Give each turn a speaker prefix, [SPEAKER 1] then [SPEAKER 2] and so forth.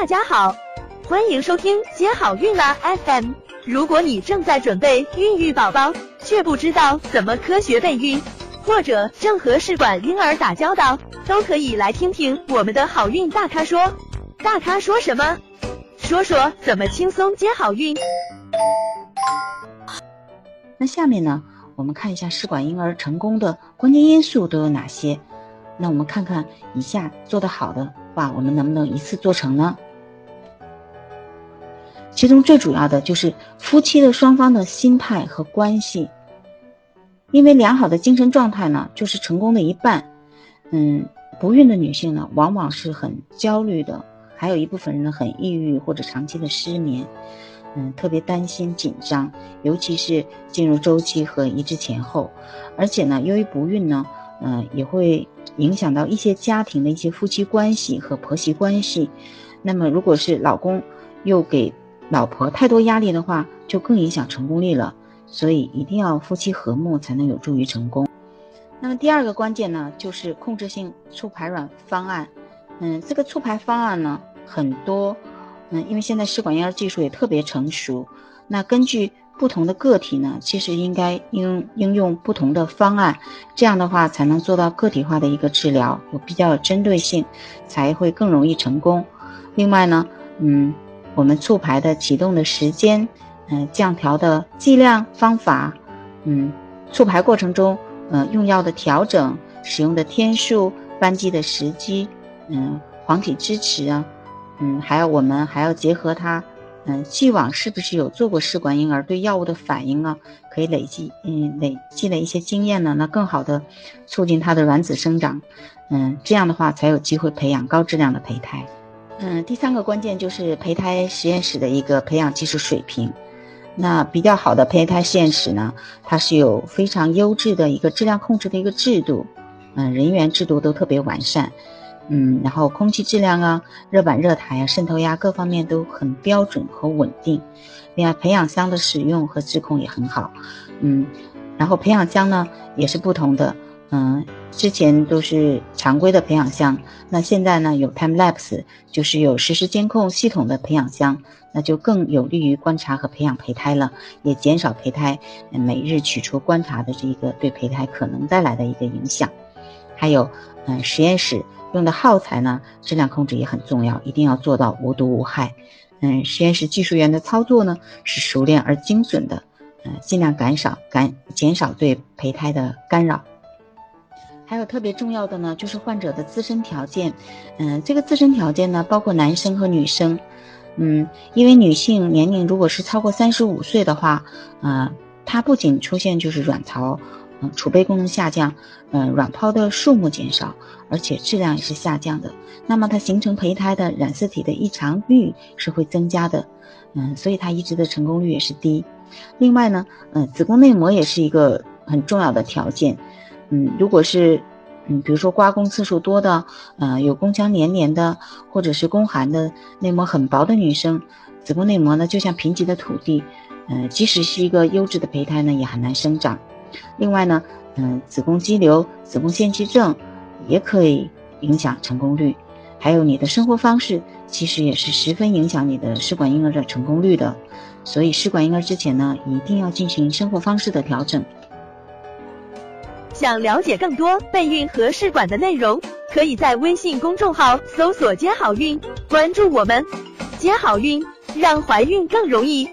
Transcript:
[SPEAKER 1] 大家好，欢迎收听接好运啦 FM。如果你正在准备孕育宝宝，却不知道怎么科学备孕，或者正和试管婴儿打交道，都可以来听听我们的好运大咖说。大咖说什么？说说怎么轻松接好运。
[SPEAKER 2] 那下面呢，我们看一下试管婴儿成功的关键因素都有哪些？那我们看看以下做得好的话，我们能不能一次做成呢？其中最主要的就是夫妻的双方的心态和关系，因为良好的精神状态呢，就是成功的一半。嗯，不孕的女性呢，往往是很焦虑的，还有一部分人呢很抑郁或者长期的失眠，嗯，特别担心紧张，尤其是进入周期和移植前后，而且呢，由于不孕呢，嗯，也会影响到一些家庭的一些夫妻关系和婆媳关系。那么，如果是老公又给老婆太多压力的话，就更影响成功率了。所以一定要夫妻和睦，才能有助于成功。那么第二个关键呢，就是控制性促排卵方案。嗯，这个促排方案呢很多，嗯，因为现在试管婴儿技术也特别成熟。那根据不同的个体呢，其实应该应应用不同的方案，这样的话才能做到个体化的一个治疗，有比较有针对性，才会更容易成功。另外呢，嗯。我们促排的启动的时间，嗯，降调的剂量方法，嗯，促排过程中，嗯，用药的调整，使用的天数，扳机的时机，嗯，黄体支持啊，嗯，还有我们还要结合它，嗯，既往是不是有做过试管婴儿对药物的反应啊？可以累积，嗯，累积了一些经验呢，那更好的促进它的卵子生长，嗯，这样的话才有机会培养高质量的胚胎。嗯，第三个关键就是胚胎实验室的一个培养技术水平。那比较好的胚胎实验室呢，它是有非常优质的一个质量控制的一个制度，嗯，人员制度都特别完善，嗯，然后空气质量啊、热板热台啊、渗透压各方面都很标准和稳定。另外，培养箱的使用和质控也很好，嗯，然后培养箱呢也是不同的。嗯，之前都是常规的培养箱，那现在呢有 time lapse，就是有实时监控系统的培养箱，那就更有利于观察和培养胚胎了，也减少胚胎每日取出观察的这一个对胚胎可能带来的一个影响。还有，嗯，实验室用的耗材呢，质量控制也很重要，一定要做到无毒无害。嗯，实验室技术员的操作呢是熟练而精准的，嗯，尽量减少干减少对胚胎的干扰。还有特别重要的呢，就是患者的自身条件，嗯，这个自身条件呢，包括男生和女生，嗯，因为女性年龄如果是超过三十五岁的话，呃，它不仅出现就是卵巢，嗯，储备功能下降，嗯，卵泡的数目减少，而且质量也是下降的，那么它形成胚胎的染色体的异常率是会增加的，嗯，所以它移植的成功率也是低。另外呢，嗯，子宫内膜也是一个很重要的条件。嗯，如果是，嗯，比如说刮宫次数多的，呃，有宫腔黏连的，或者是宫寒的内膜很薄的女生，子宫内膜呢就像贫瘠的土地，嗯，即使是一个优质的胚胎呢也很难生长。另外呢，嗯，子宫肌瘤、子宫腺肌症也可以影响成功率。还有你的生活方式其实也是十分影响你的试管婴儿的成功率的。所以试管婴儿之前呢，一定要进行生活方式的调整。
[SPEAKER 1] 想了解更多备孕和试管的内容，可以在微信公众号搜索“接好运”，关注我们，接好运，让怀孕更容易。